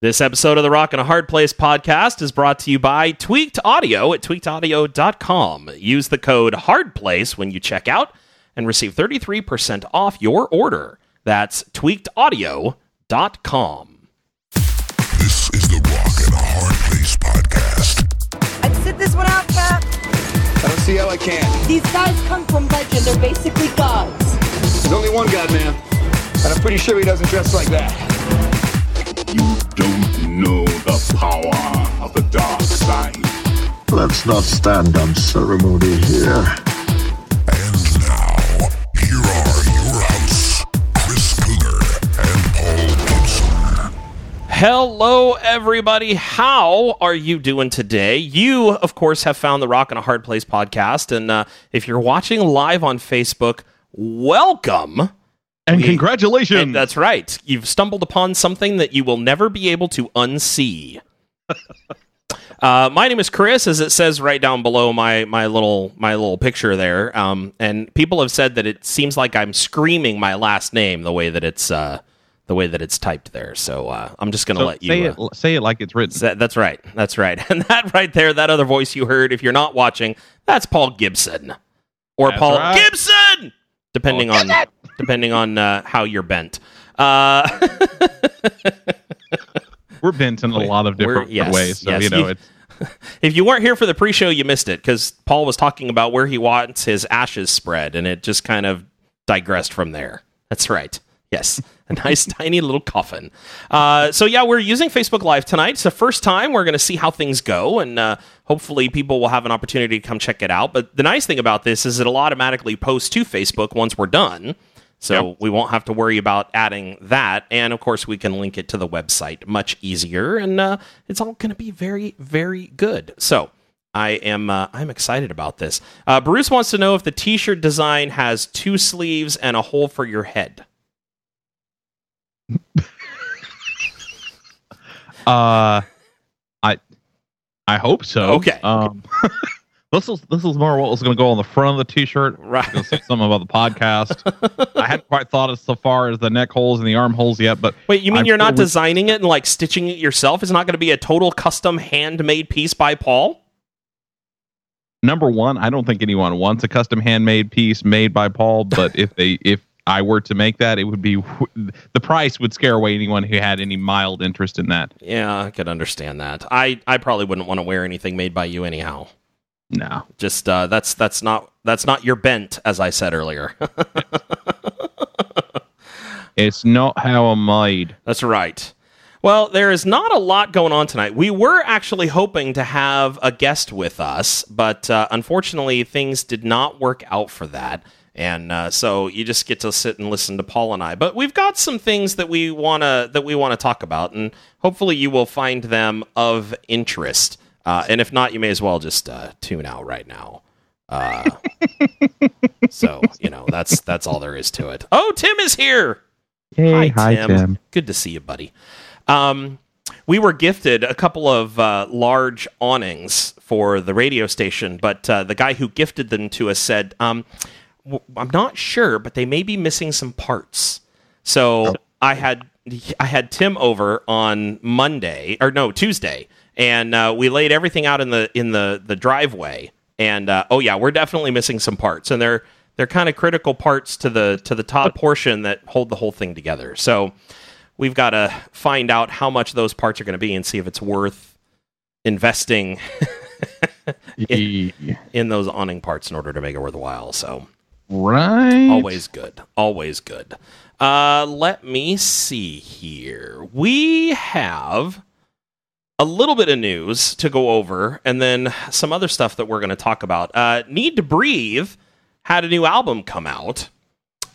This episode of the Rock and a Hard Place podcast is brought to you by Tweaked Audio at tweakedaudio.com. Use the code HARDPLACE when you check out and receive 33% off your order. That's tweakedaudio.com. This is the Rock and a Hard Place podcast. I'd sit this one out, Cap. I don't see how I can. These guys come from legend. They're basically gods. There's only one God, man. And I'm pretty sure he doesn't dress like that. You don't know the power of the dark side. Let's not stand on ceremony here. And now, here are your hosts, Chris Cougar and Paul Gibson. Hello, everybody. How are you doing today? You, of course, have found the Rock and a Hard Place podcast. And uh, if you're watching live on Facebook, welcome. And We- congratulations. And that's right. You've stumbled upon something that you will never be able to unsee. uh, my name is Chris, as it says right down below my my little my little picture there. Um, and people have said that it seems like I'm screaming my last name the way that it's uh, the way that it's typed there. So uh, I'm just going to So let you say uh, it. Say it like it's written. that, that's right. That's right. And that right there, that other voice you heard, if you're not watching, that's Paul Gibson or That's Paul right. Gibson, depending on depending on uh, how you're bent. Uh, We're bent in a lot of different yes, ways. So yes. you know, You- it's if you weren't here for the pre-show, you missed it because Paul was talking about where he wants his ashes spread, and it just kind of digressed from there. That's right. Yes, a nice tiny little coffin. Uh, so yeah, we're using Facebook Live tonight. It's the first time. We're going to see how things go, and uh, hopefully people will have an opportunity to come check it out. But the nice thing about this is it'll automatically post to Facebook once we're done. So we won't have to worry about adding that, and of course we can link it to the website much easier, and uh, it's all going to be very, very good. So I am uh, I'm excited about this. Uh, Bruce wants to know if the T-shirt design has two sleeves and a hole for your head. uh, I I hope so. Okay. Um, this was this was more what was going to go on the front of the t-shirt. Right. Going to say something about the podcast. I hadn't quite thought as so far as the neck holes and the arm holes yet, but Wait, you mean I you're not designing it and like stitching it yourself? It's not going to be a total custom handmade piece by Paul? number one, I don't think anyone wants a custom handmade piece made by Paul. But if they if I were to make that, it would be the price would scare away anyone who had any mild interest in that. Yeah, I could understand that. I I probably wouldn't want to wear anything made by you anyhow. No. Just uh, that's that's not that's not your bent, as I said earlier. It's not how I'm made. That's right. Well, there is not a lot going on tonight. We were actually hoping to have a guest with us, but uh, unfortunately, things did not work out for that. And uh, so you just get to sit and listen to Paul and I. But we've got some things that we wanna that we wanna talk about, and hopefully you will find them of interest. Uh, and if not, you may as well just uh, tune out right now. Uh, so you know that's that's all there is to it. Oh, Tim is here. Hey, Hi, Tim. Good to see you, buddy. Um, we were gifted a couple of uh, large awnings for the radio station, but uh, the guy who gifted them to us said, um, w- "I'm not sure, but they may be missing some parts." So I had I had Tim over on Monday or no Tuesday, and uh, we laid everything out in the in the the driveway. And uh, oh yeah, we're definitely missing some parts, and they're they're kind of critical parts to the to the top portion that hold the whole thing together. So we've got to find out how much those parts are going to be and see if it's worth investing Yeah. in those awning parts in order to make it worthwhile. So Right. always good, always good. Uh, let me see here. We have a little bit of news to go over, and then some other stuff that we're going to talk about. Uh, Need to Breathe had a new album come out.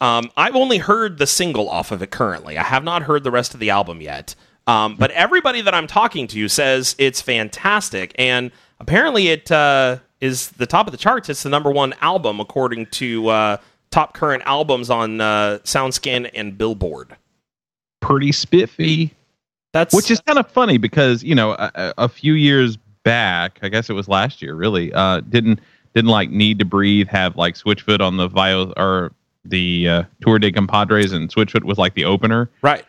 Um, I've only heard the single off of it currently. I have not heard the rest of the album yet. Um, but everybody that I'm talking to says it's fantastic, and apparently it uh, is the top of the charts. It's the number one album according to uh, top current albums on uh, SoundScan and Billboard. Pretty spiffy. That's Which is kind of funny because you know a, a- few years back, I guess it was last year, really, uh, didn't didn't like Need to Breathe have like Switchfoot on the Vio or the uh, Tour de Compadres and Switchfoot was like the opener. right.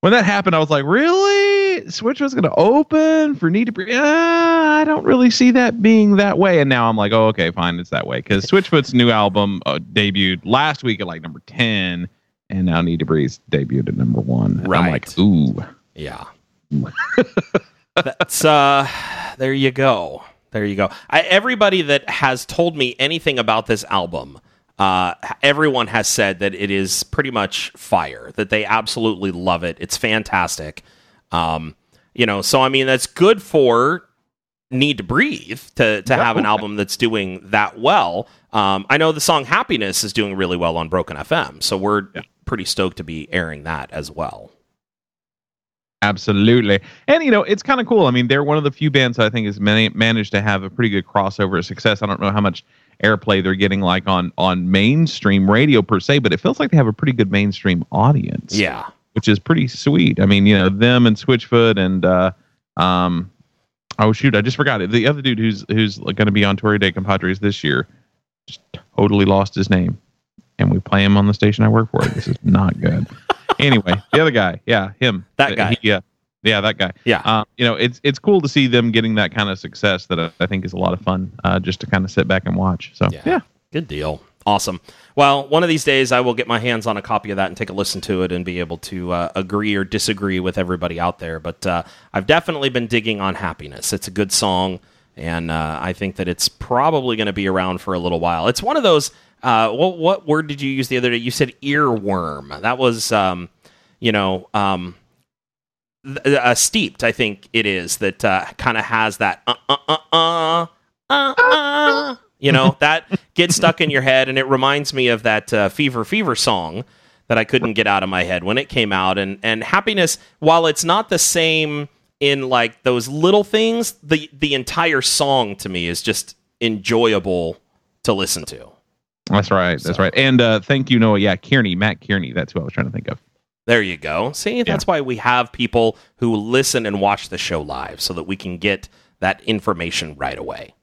When that happened, I was like, really? Switchfoot's going to open for Need to Breathe. Uh, I don't really see that being that way. And now I'm like, oh, okay, fine, it's that way because Switchfoot's new album uh, debuted last week at like number ten, and now Need to Breathe debuted at number one. And I'm like, Right. ooh, Yeah. That's uh there you go. There you go. I, everybody that has told me anything about this album, uh, everyone has said that it is pretty much fire. That they absolutely love it. It's fantastic. Um, you know, so I mean, that's good for Need to Breathe to to have an album that's doing that well. Um, I know the song Happiness is doing really well on Broken FM, so we're pretty stoked to be airing that as well. Absolutely. And, you know, it's kind of cool. I mean, they're one of the few bands I think has many, managed to have a pretty good crossover success. I don't know how much airplay they're getting like on on mainstream radio per se, but it feels like they have a pretty good mainstream audience. Yeah. Which is pretty sweet. I mean, you know, them and Switchfoot and uh um oh shoot, I just forgot it. The other dude who's who's going to be on Tour de Compadres this year just totally lost his name. And we play him on the station I work for. This is not good. Anyway, the other guy, yeah, him. That guy. He, yeah. Yeah, that guy. Yeah. Uh, you know, it's it's cool to see them getting that kind of success that I, I think is a lot of fun uh, just to kind of sit back and watch. So Yeah. yeah. Good deal. Awesome. Well, one of these days I will get my hands on a copy of that and take a listen to it and be able to uh, agree or disagree with everybody out there. But uh, I've definitely been digging on Happiness. It's a good song, and uh, I think that it's probably going to be around for a little while. It's one of those. Uh, what, what word did you use the other day? You said earworm. That was, um, you know, um, th- uh, steeped. I think it is that uh, kind of has that uh uh uh uh uh uh. You know that gets stuck in your head, and it reminds me of that uh, Fever Fever song that I couldn't get out of my head when it came out. And and happiness, while it's not the same in like those little things, the the entire song to me is just enjoyable to listen to. That's right. That's So- right. And uh, thank you, Noah. Yeah, Kearney, Matt Kearney. That's who I was trying to think of. There you go. See, that's why we have people who listen and watch the show live so that we can get that information right away.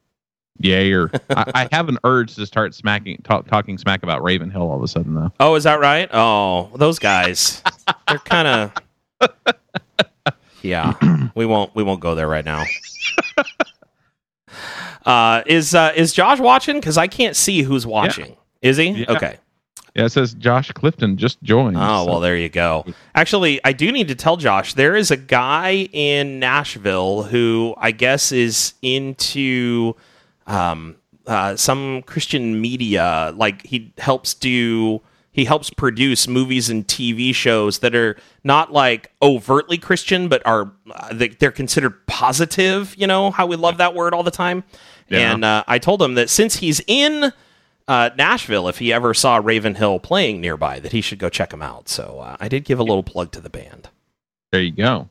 Yeah, or I, I have an urge to start smacking, talk, talking smack about Ravenhill all of a sudden, though. Oh, is that right? Oh, those guys. They're kind of Yeah. We won't we won't go there right now. Uh is uh is Josh watching cuz I can't see who's watching. Is he? Yeah. Okay. Yeah, it says Josh Clifton just joined. Oh, so- well, there you go. Actually, I do need to tell Josh there is a guy in Nashville who I guess is into um, uh, some Christian media. Like he helps do, he helps produce movies and TV shows that are not like overtly Christian, but are uh, they, they're considered positive. You know how we love that word all the time. Yeah. And uh, I told him that since he's in uh, Nashville, if he ever saw Ravenhill playing nearby, that he should go check him out. So uh, I did give a little plug to the band. There you go.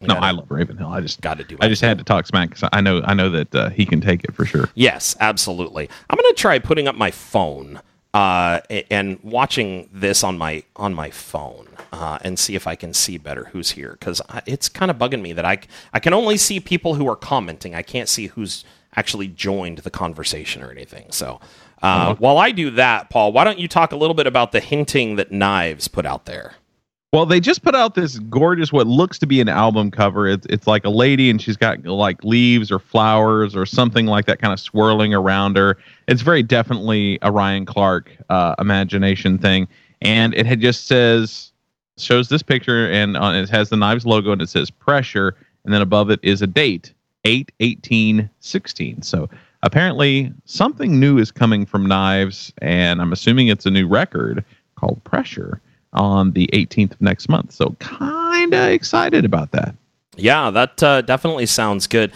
No, gotta- I love Ravenhill. I just Got to do. I just had to talk smack because I know I know that uh, he can take it for sure. Yes, absolutely. I'm going to try putting up my phone uh, and watching this on my on my phone uh, and see if I can see better who's here because it's kind of bugging me that I I can only see people who are commenting. I can't see who's actually joined the conversation or anything. So. Uh, while I do that, Paul, why don't you talk a little bit about the hinting that Knives put out there? Well, they just put out this gorgeous, what looks to be an album cover. It's it's like a lady, and she's got like leaves or flowers or something like that, kind of swirling around her. It's very definitely a Ryan Clark uh, imagination thing, and it had just says shows this picture, and on it has the Knives logo, and it says pressure, and then above it is a date, 8 18 16. So apparently something new is coming from Knives, and I'm assuming it's a new record called Pressure on the 18th of next month. So kind of excited about that. Yeah, that uh, definitely sounds good.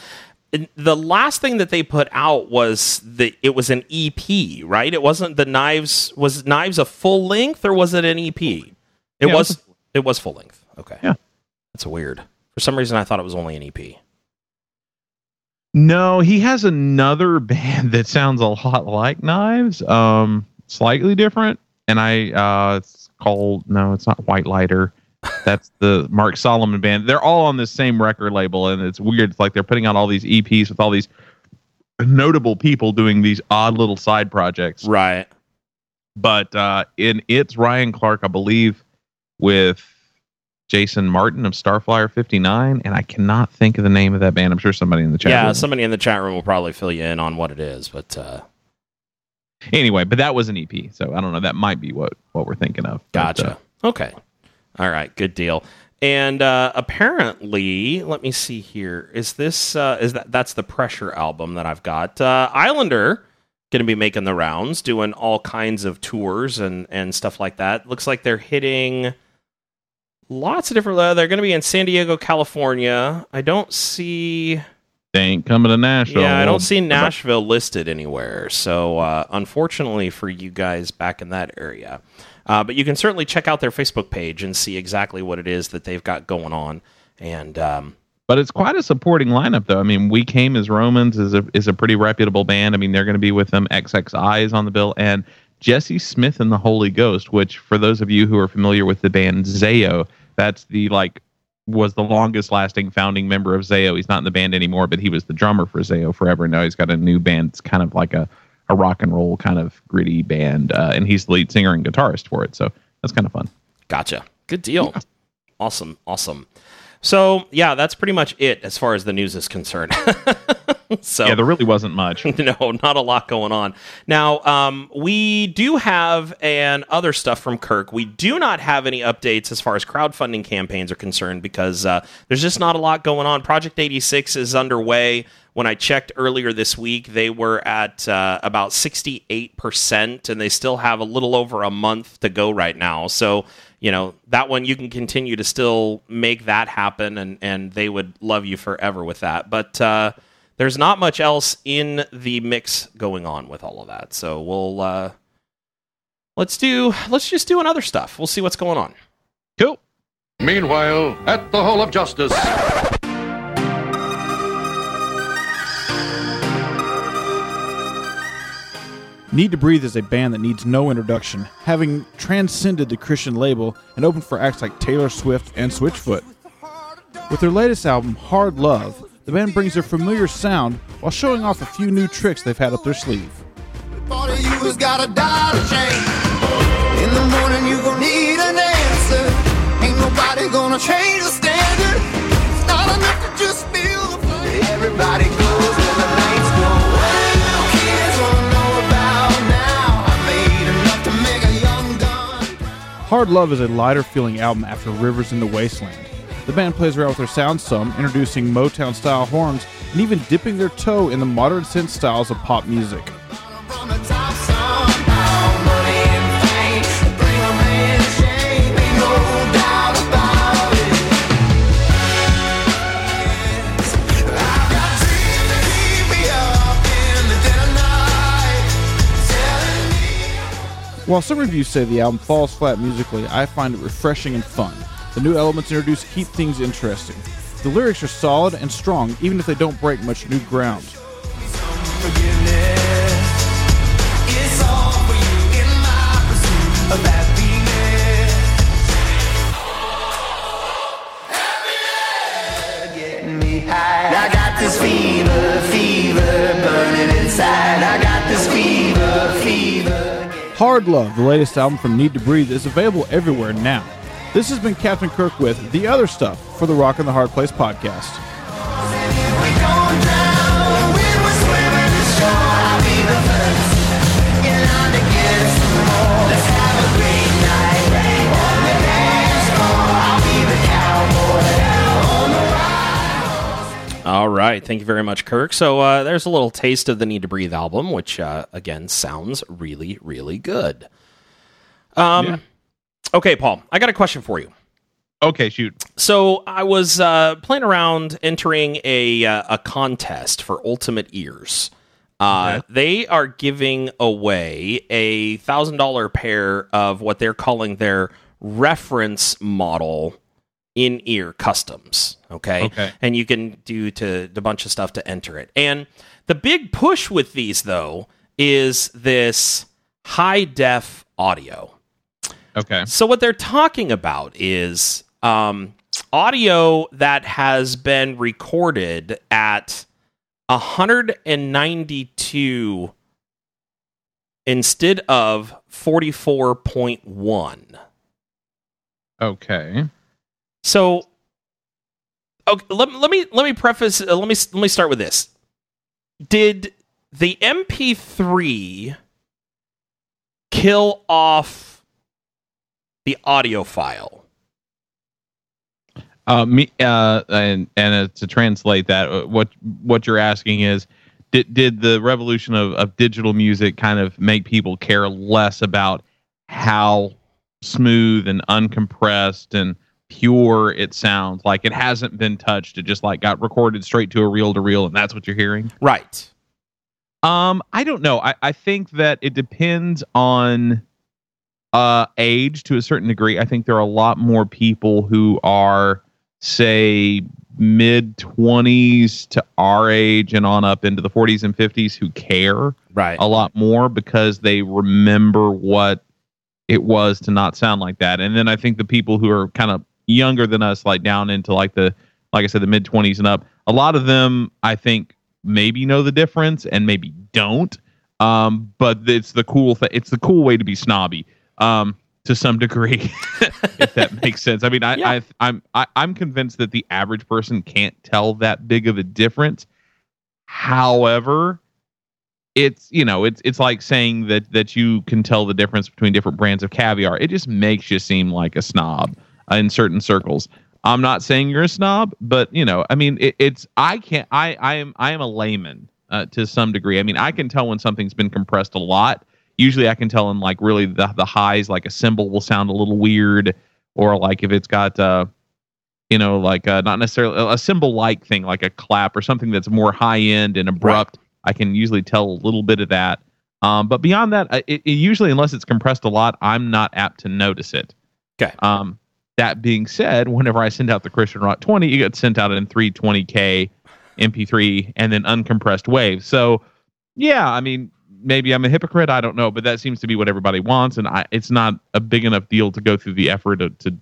The last thing that they put out was the it was an EP, right? It wasn't the knives. Was knives a full length or was it an EP? It Yeah, it was. was It was full length. Okay. Yeah. that's weird. For some reason, I thought it was only an EP. No, he has another band that sounds a lot like Knives, um, slightly different. And I, uh, it's called no, it's not White Lighter. That's the Mark Salomon band. They're all on the same record label, and it's weird. It's like they're putting out all these EPs with all these notable people doing these odd little side projects. Right. but uh, in it's Ryan Clark, I believe, with Jason Martin of Starflyer 59, and I cannot think of the name of that band. I'm sure somebody in the chat. yeah, room- somebody in the chat room will probably fill you in on what it is, but uh, anyway, but that was an EP, so I don't know. That might be what what we're thinking of. But, Gotcha. uh, okay. All right. Good deal. And uh, apparently, let me see here. Is this uh, is that that's the Pressure album that I've got? Uh, Islander going to be making the rounds, doing all kinds of tours and and stuff like that. Looks like they're hitting lots of different. Uh, they're going to be in San Diego, California. I don't see. they ain't coming to Nashville. Yeah, I don't see Nashville listed anywhere. So, uh, unfortunately for you guys back in that area, uh, but you can certainly check out their Facebook page and see exactly what it is that they've got going on. And um, But it's quite a supporting lineup, though. I mean, We Came as Romans is a is a pretty reputable band. I mean, they're going to be with them. XXI is on the bill, and Jesse Smith and the Holy Ghost. Which, for those of you who are familiar with the band Zao, that's the like was the longest lasting founding member of Zao. He's not in the band anymore, but he was the drummer for Zao forever. Now he's got a new band. It's kind of like a a rock and roll kind of gritty band, uh, and he's the lead singer and guitarist for it. So that's kind of fun. gotcha. Good deal. Awesome. Awesome. So, yeah, that's pretty much it as far as the news is concerned. so, Yeah, there really wasn't much. no, not a lot going on. Now, um, we do have and other stuff from Kirk. We do not have any updates as far as crowdfunding campaigns are concerned because uh, there's just not a lot going on. Project 86 is underway. When I checked earlier this week, they were at uh, about 68%, and they still have a little over a month to go right now. So, you know, that one you can continue to still make that happen, and, and they would love you forever with that. But, uh, there's not much else in the mix going on with all of that. So we'll uh let's do let's just do another stuff. We'll see what's going on. Cool. Meanwhile, at the Hall of Justice. Need to Breathe is a band that needs no introduction, having transcended the Christian label and opened for acts like Taylor Swift and Switchfoot. With their latest album, Hard Love, the band brings their familiar sound while showing off a few new tricks they've had up their sleeve. Thought Hard Love is a lighter feeling album after Rivers in the Wasteland. The band plays around with their sound some, introducing Motown style horns and even dipping their toe in the modern synth styles of pop music. While some reviews say the album falls flat musically, I find it refreshing and fun. The new elements introduced keep things interesting. The lyrics are solid and strong, even if they don't break much new ground. Hard Love, the latest album from Need to Breathe, is available everywhere now. This has been Captain Kirk with The Other Stuff for the Rock and the Hard Place podcast. All right, thank you very much, Kirk. So uh, there's a little taste of the Need to Breathe album, which uh, again sounds really, really good. Um, Yeah. okay, Paul, I got a question for you. Okay, shoot. So I was uh, playing around entering a uh, a contest for Ultimate Ears. Uh, They are giving away a thousand dollar pair of what they're calling their reference model in ear customs. Okay? Okay. and you can do to a bunch of stuff to enter it. And the big push with these though is this high def audio. Okay. So what they're talking about is um, audio that has been recorded at 192 instead of 44.1. Okay. So, okay, let, let me let me preface. Uh, let me let me start with this. Did the MP3 kill off the audiophile? Uh, me uh, and and uh, to translate that, uh, what what you're asking is, did did the revolution of, of digital music kind of make people care less about how smooth and uncompressed and pure it sounds? Like it hasn't been touched; it just like got recorded straight to a reel to reel, and that's what you're hearing. Right. Um, I don't know. I, I think that it depends on uh age to a certain degree. I think there are a lot more people who are say mid 20s to our age and on up into the 40s and 50s who care Right. a lot more because they remember what it was to not sound like that. And then I think the people who are kind of younger than us, like down into like the, like I said, the mid 20s and up, a lot of them, I think, maybe know the difference and maybe don't. Um, but it's the cool thing. It's the cool way to be snobby. Um, to some degree, if that makes sense. I mean, I, Yeah. I, I'm, I, I'm convinced that the average person can't tell that big of a difference. However, it's you know it's it's like saying that that you can tell the difference between different brands of caviar. It just makes you seem like a snob in certain circles. I'm not saying you're a snob, but you know, I mean, it, it's I can't. I I am I am a layman uh, to some degree. I mean, I can tell when something's been compressed a lot. Usually, I can tell in like really the the highs, like a cymbal will sound a little weird, or like if it's got uh, you know, like uh, not necessarily a cymbal like thing, like a clap or something that's more high end and abrupt. I can usually tell a little bit of that. Um, but beyond that, it, it usually, unless it's compressed a lot, I'm not apt to notice it. Okay. Um, that being said, whenever I send out the Christian Rock 20, it gets sent out in 320k MP3 and then uncompressed wave. So, yeah, I mean, maybe I'm a hypocrite. I don't know, but that seems to be what everybody wants, and I, it's not a big enough deal to go through the effort to, to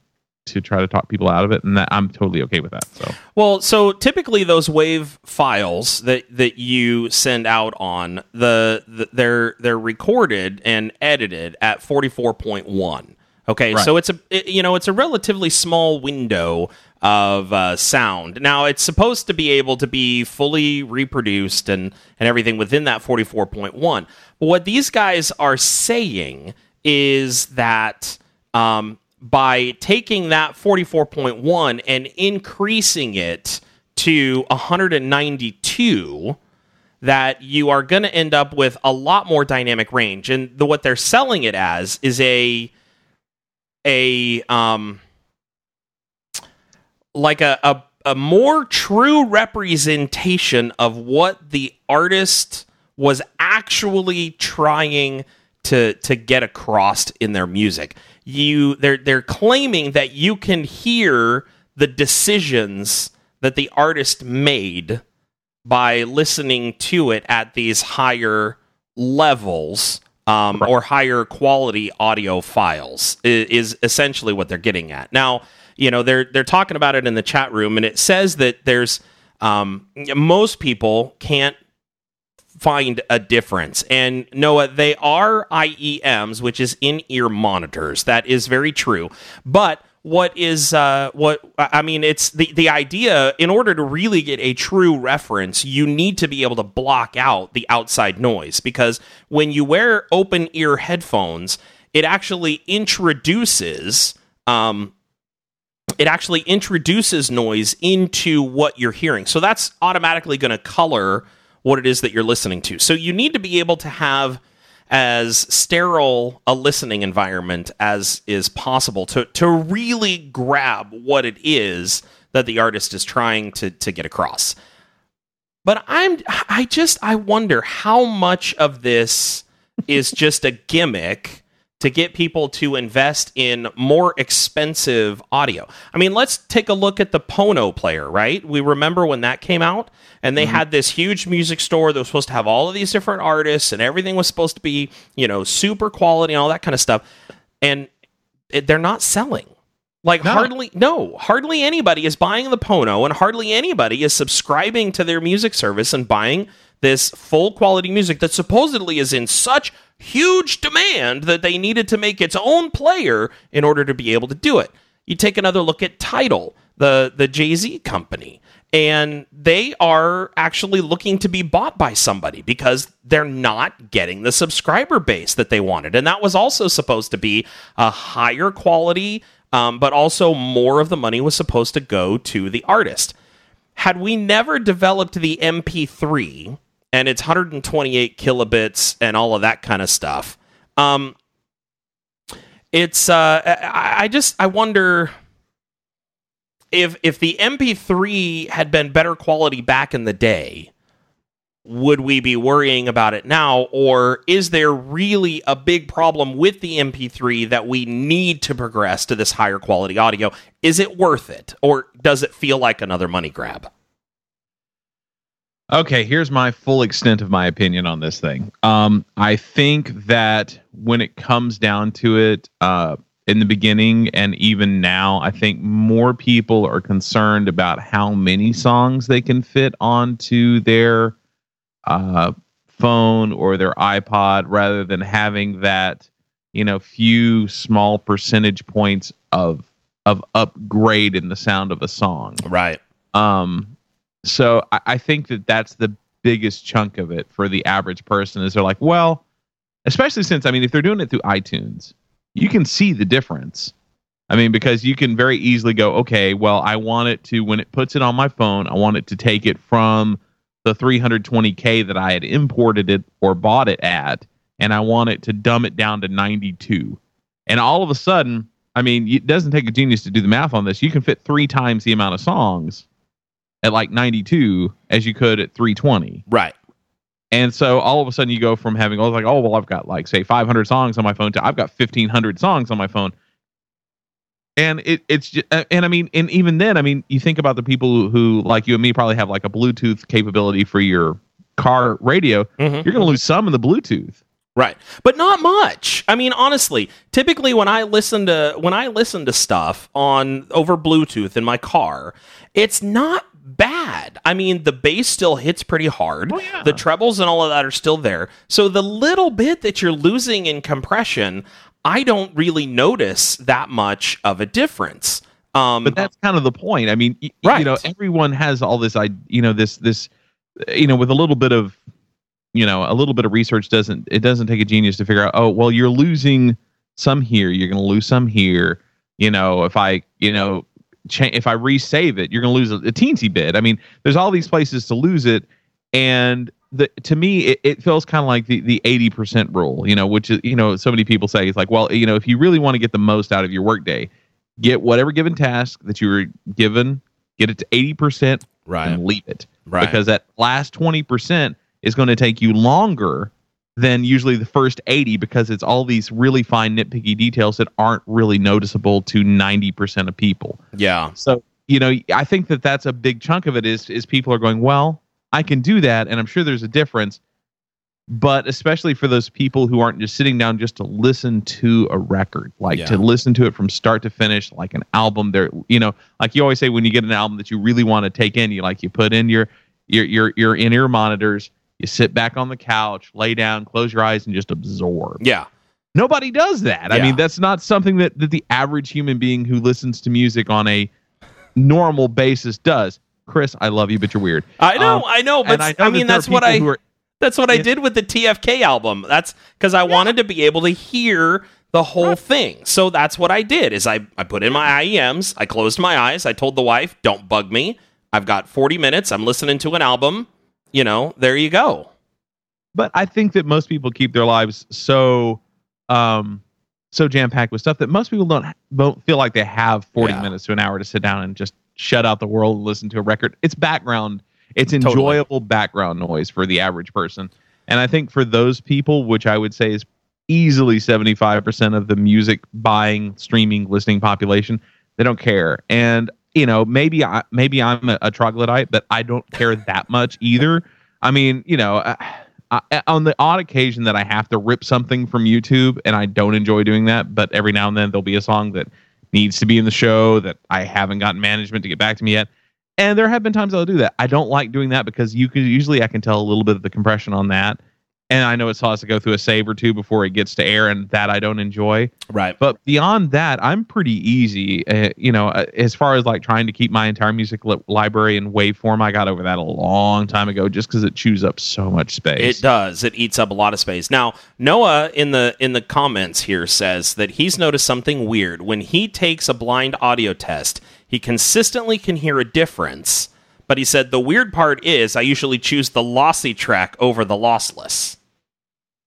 to try to talk people out of it, and that I'm totally okay with that. So, Well, so typically those wave files that that you send out on the, the they're they're recorded and edited at 44.1. Okay, Right. so it's a it- you know it's a relatively small window of uh, sound. Now it's supposed to be able to be fully reproduced and and everything within that 44.1. But what these guys are saying is that um, by taking that 44.1 and increasing it to 192 that you are going to end up with a lot more dynamic range and the what they're selling it as is a a um like a a, a more true representation of what the artist was actually trying to to get across in their music. You they're they're claiming that you can hear the decisions that the artist made by listening to it at these higher levels um, or higher quality audio files i- is, essentially what they're getting at. Now, you know they're they're talking about it in the chat room, and it says that there's um, most people can't find a difference. And Noah, they are IEMs, which is in ear monitors. That is very true. But what is uh, what I mean? It's the the idea. In order to really get a true reference, you need to be able to block out the outside noise because when you wear open ear headphones, it actually introduces um, it actually introduces noise into what you're hearing. So that's automatically going to color what it is that you're listening to. So you need to be able to have as sterile a listening environment as is possible to to really grab what it is that the artist is trying to to get across. But I'm I just I wonder how much of this is just a gimmick to get people to invest in more expensive audio. I mean, let's take a look at the Pono player, right? We remember when that came out and they mm-hmm. had this huge music store that was supposed to have all of these different artists and everything was supposed to be, you know, super quality and all that kind of stuff. And it, they're not selling. Like No. hardly no, hardly anybody is buying the Pono and hardly anybody is subscribing to their music service and buying this full quality music that supposedly is in such huge demand that they needed to make its own player in order to be able to do it. You take another look at Tidal, the the Jay Z company, and they are actually looking to be bought by somebody because they're not getting the subscriber base that they wanted, and that was also supposed to be a higher quality, um, but also more of the money was supposed to go to the artist. Had we never developed the MP3 and it's 128 kilobits and all of that kind of stuff. Um, it's uh, I, I just I wonder if if the MP3 had been better quality back in the day, would we be worrying about it now, or is there really a big problem with the MP3 that we need to progress to this higher quality audio? Is it worth it, or does it feel like another money grab? Okay, here's my full extent of my opinion on this thing. Um, I think that when it comes down to it, uh, in the beginning and even now, I think more people are concerned about how many songs they can fit onto their uh, phone or their iPod rather than having that, you know, few small percentage points of of upgrade in the sound of a song. Right. Um, so I, I think that that's the biggest chunk of it for the average person is they're like, well, especially since I mean, if they're doing it through iTunes, you can see the difference. I mean, because you can very easily go, okay, well, I want it to when it puts it on my phone, I want it to take it from the 320k that I had imported it or bought it at, and I want it to dumb it down to 92. And all of a sudden, I mean, it doesn't take a genius to do the math on this. You can fit three times the amount of songs at like 92 as you could at 320. Right. And so all of a sudden you go from having, oh, like, oh, well, I've got like, say, 500 songs on my phone to I've got 1,500 songs on my phone. And it, it's just, and I mean, and even then, I mean, you think about the people who, like you and me, probably have like a Bluetooth capability for your car radio. Mhm. You're going to lose some in the Bluetooth. Right. But not much. I mean, honestly, typically when I listen to when I listen to stuff on over Bluetooth in my car, it's not bad. I mean, the bass still hits pretty hard. Oh, yeah. The trebles and all of that are still there. So the little bit that you're losing in compression, I don't really notice that much of a difference. Um, but that's kind of the point. I mean, y- Right. you know, everyone has all this, I, you know, this, this, you know, with a little bit of, you know, a little bit of research doesn't, it doesn't take a genius to figure out, oh, well, you're losing some here, you're going to lose some here. You know, if I, you know, cha- if I resave it, you're going to lose a, a teensy bit. I mean, there's all these places to lose it, and the to me, it, it feels kind of like the the eighty percent rule. You know, which is you know, so many people say it's like, well, you know, if you really want to get the most out of your workday, get whatever given task that you were given, get it to eighty percent, Right. and leave it, Right. Because that last twenty percent is going to take you longer than usually the first 80 because it's all these really fine nitpicky details that aren't really noticeable to 90% of people. yeah. So, you know, I think that that's a big chunk of it is is people are going, "Well, I can do that and I'm sure there's a difference." But especially for those people who aren't just sitting down just to listen to a record, like Yeah. to listen to it from start to finish, like an album. There, you know, like you always say, when you get an album that you really want to take in, you like you put in your your your your in ear monitors, you sit back on the couch, lay down, close your eyes, and just absorb. Yeah. Nobody does that. I mean, that's not something that, that the average human being who listens to music on a normal basis does. Chris, I love you, but you're weird. I know, Um, I know, but I I, know that mean are that's what I are- that's what I did with the TFK album. That's because I wanted to be able to hear the whole thing. So that's what I did. Is I I put in my IEMs, I closed my eyes, I told the wife, "Don't bug me. I've got 40 minutes. I'm listening to an album. You know, there you go." But I think that most people keep their lives so um so jam packed with stuff that most people don't don't feel like they have 40 Yeah. minutes to an hour to sit down and just shut out the world and listen to a record. It's background. It's Totally. enjoyable background noise for the average person. And I think for those people, which I would say is easily 75% of the music buying, streaming, listening population, they don't care. And you know, maybe I maybe I'm a, a troglodyte, but I don't care that much either. I mean, you know, uh, I, on the odd occasion that I have to rip something from YouTube, and I don't enjoy doing that, but every now and then there'll be a song that needs to be in the show that I haven't gotten management to get back to me yet. And there have been times I'll do that. I don't like doing that because you can usually I can tell a little bit of the compression on that, and I know it still has to go through a save or two before it gets to air, and that I don't enjoy. Right. But beyond that, I'm pretty easy. Uh, you know, uh, as far as like trying to keep my entire music li- library in waveform, I got over that a long time ago, just because it chews up so much space. It does. It eats up a lot of space. Now, Noah in the in the comments here says that he's noticed something weird. When he takes a blind audio test, he consistently can hear a difference. But he said the weird part is I usually choose the lossy track over the lossless.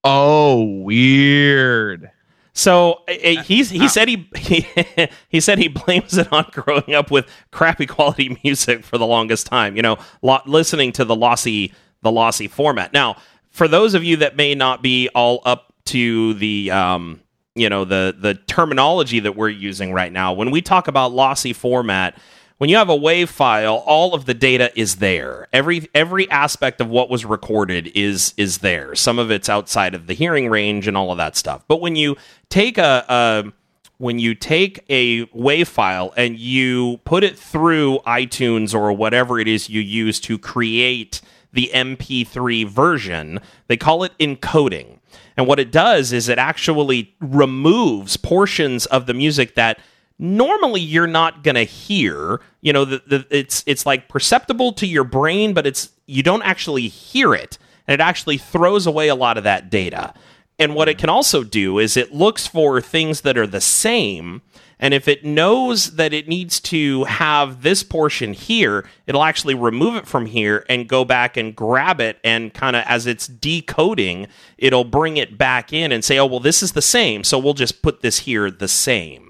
Oh, weird. So uh, he's he said he, he he said he blames it on growing up with crappy quality music for the longest time. You know, lo- listening to the lossy the lossy format. Now, for those of you that may not be all up to the um, you know the the terminology that we're using right now, when we talk about lossy format, when you have a WAV file, all of the data is there. Every every aspect of what was recorded is is there. Some of it's outside of the hearing range and all of that stuff. But when you take a, a when you take a WAV file and you put it through iTunes or whatever it is you use to create the MP3 version, they call it encoding. And what it does is it actually removes portions of the music that normally you're not going to hear you know the, the, it's it's like perceptible to your brain but it's you don't actually hear it. And it actually throws away a lot of that data. And what it can also do is it looks for things that are the same. And if it knows that it needs to have this portion here it'll actually remove it from here and go back and grab it. And kind of as it's decoding it'll bring it back in and say oh well this is the same. So we'll just put this here the same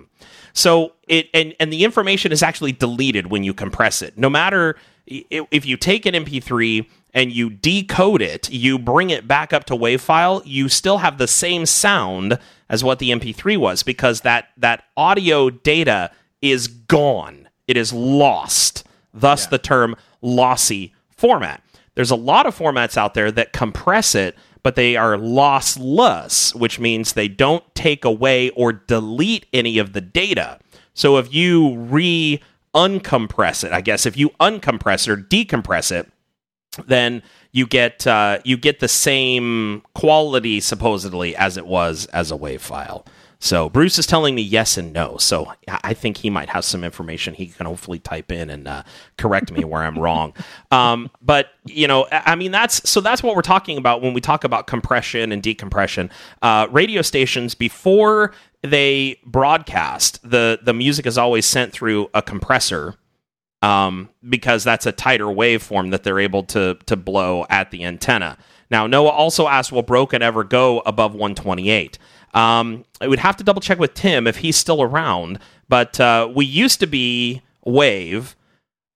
so it and and the information is actually deleted when you compress it. No matter if you take an MP3 and you decode it, you bring it back up to WAV file, you still have the same sound as what the MP3 was because that that audio data is gone. It is lost. Thus the term lossy format. There's a lot of formats out there that compress it but they are lossless, which means they don't take away or delete any of the data. So if you re uncompress it, I guess if you uncompress or decompress it, then you get uh, you get the same quality supposedly as it was as a wave file. So Bruce is telling me yes and no. So I think he might have some information he can hopefully type in and uh, correct me where I'm wrong. Um, but you know, I mean, that's so that's what we're talking about when we talk about compression and decompression. Uh, radio stations before they broadcast, the the music is always sent through a compressor. Um, because that's a tighter waveform that they're able to to blow at the antenna. Now, Noah also asked, "Will broken ever go above 128?" Um, I would have to double check with Tim if he's still around, but uh, we used to be Wave.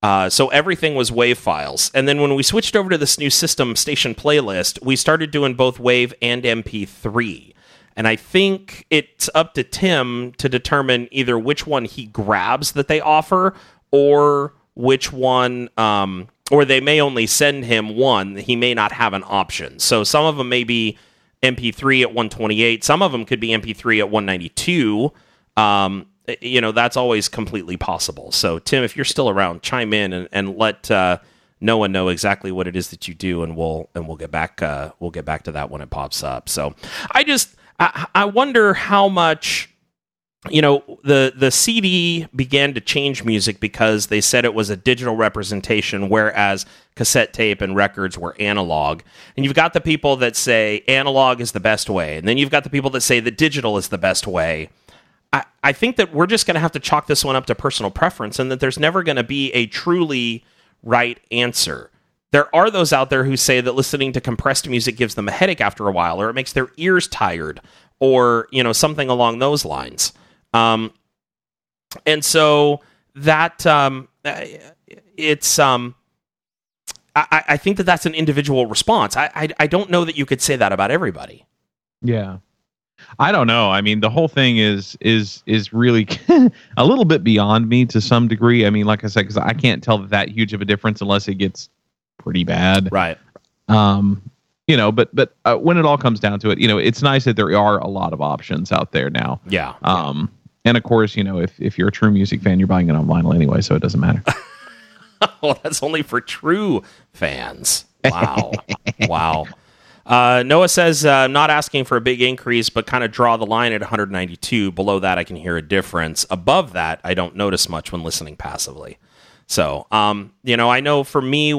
Uh, so everything was wave files. And then when we switched over to this new system station playlist, we started doing both wave and MP3. And I think it's up to Tim to determine either which one he grabs that they offer or which one, um, or they may only send him one. He may not have an option. So some of them may be MP3 at 128. Some of them could be MP3 at 192. Um, you know, that's always completely possible. So, Tim, if you're still around, chime in and, and let uh, one know exactly what it is that you do, and we'll and we'll get back uh, we'll get back to that when it pops up. So, I just I, I wonder how much you know the the CD began to change music because they said it was a digital representation, whereas cassette tape and records were analog. And you've got the people that say analog is the best way, and then you've got the people that say that digital is the best way. I, I think that we're just going to have to chalk this one up to personal preference, and that there's never going to be a truly right answer. There are those out there who say that listening to compressed music gives them a headache after a while, or it makes their ears tired, or you know something along those lines. Um, and so that um, it's um, I, I think that that's an individual response. I, I I don't know that you could say that about everybody. Yeah. I don't know. I mean, the whole thing is is is really a little bit beyond me to some degree. I mean, like I said, because I can't tell that huge of a difference unless it gets pretty bad. Right. Um, you know, but but uh, when it all comes down to it, you know, it's nice that there are a lot of options out there now. Yeah. Um, and of course, you know, if if you're a true music fan, you're buying it on vinyl anyway, so it doesn't matter. well, that's only for true fans. Wow. wow. Uh, Noah says, uh, not asking for a big increase, but kind of draw the line at 192. Below that, I can hear a difference. Above that, I don't notice much when listening passively. So, um, you know, I know for me,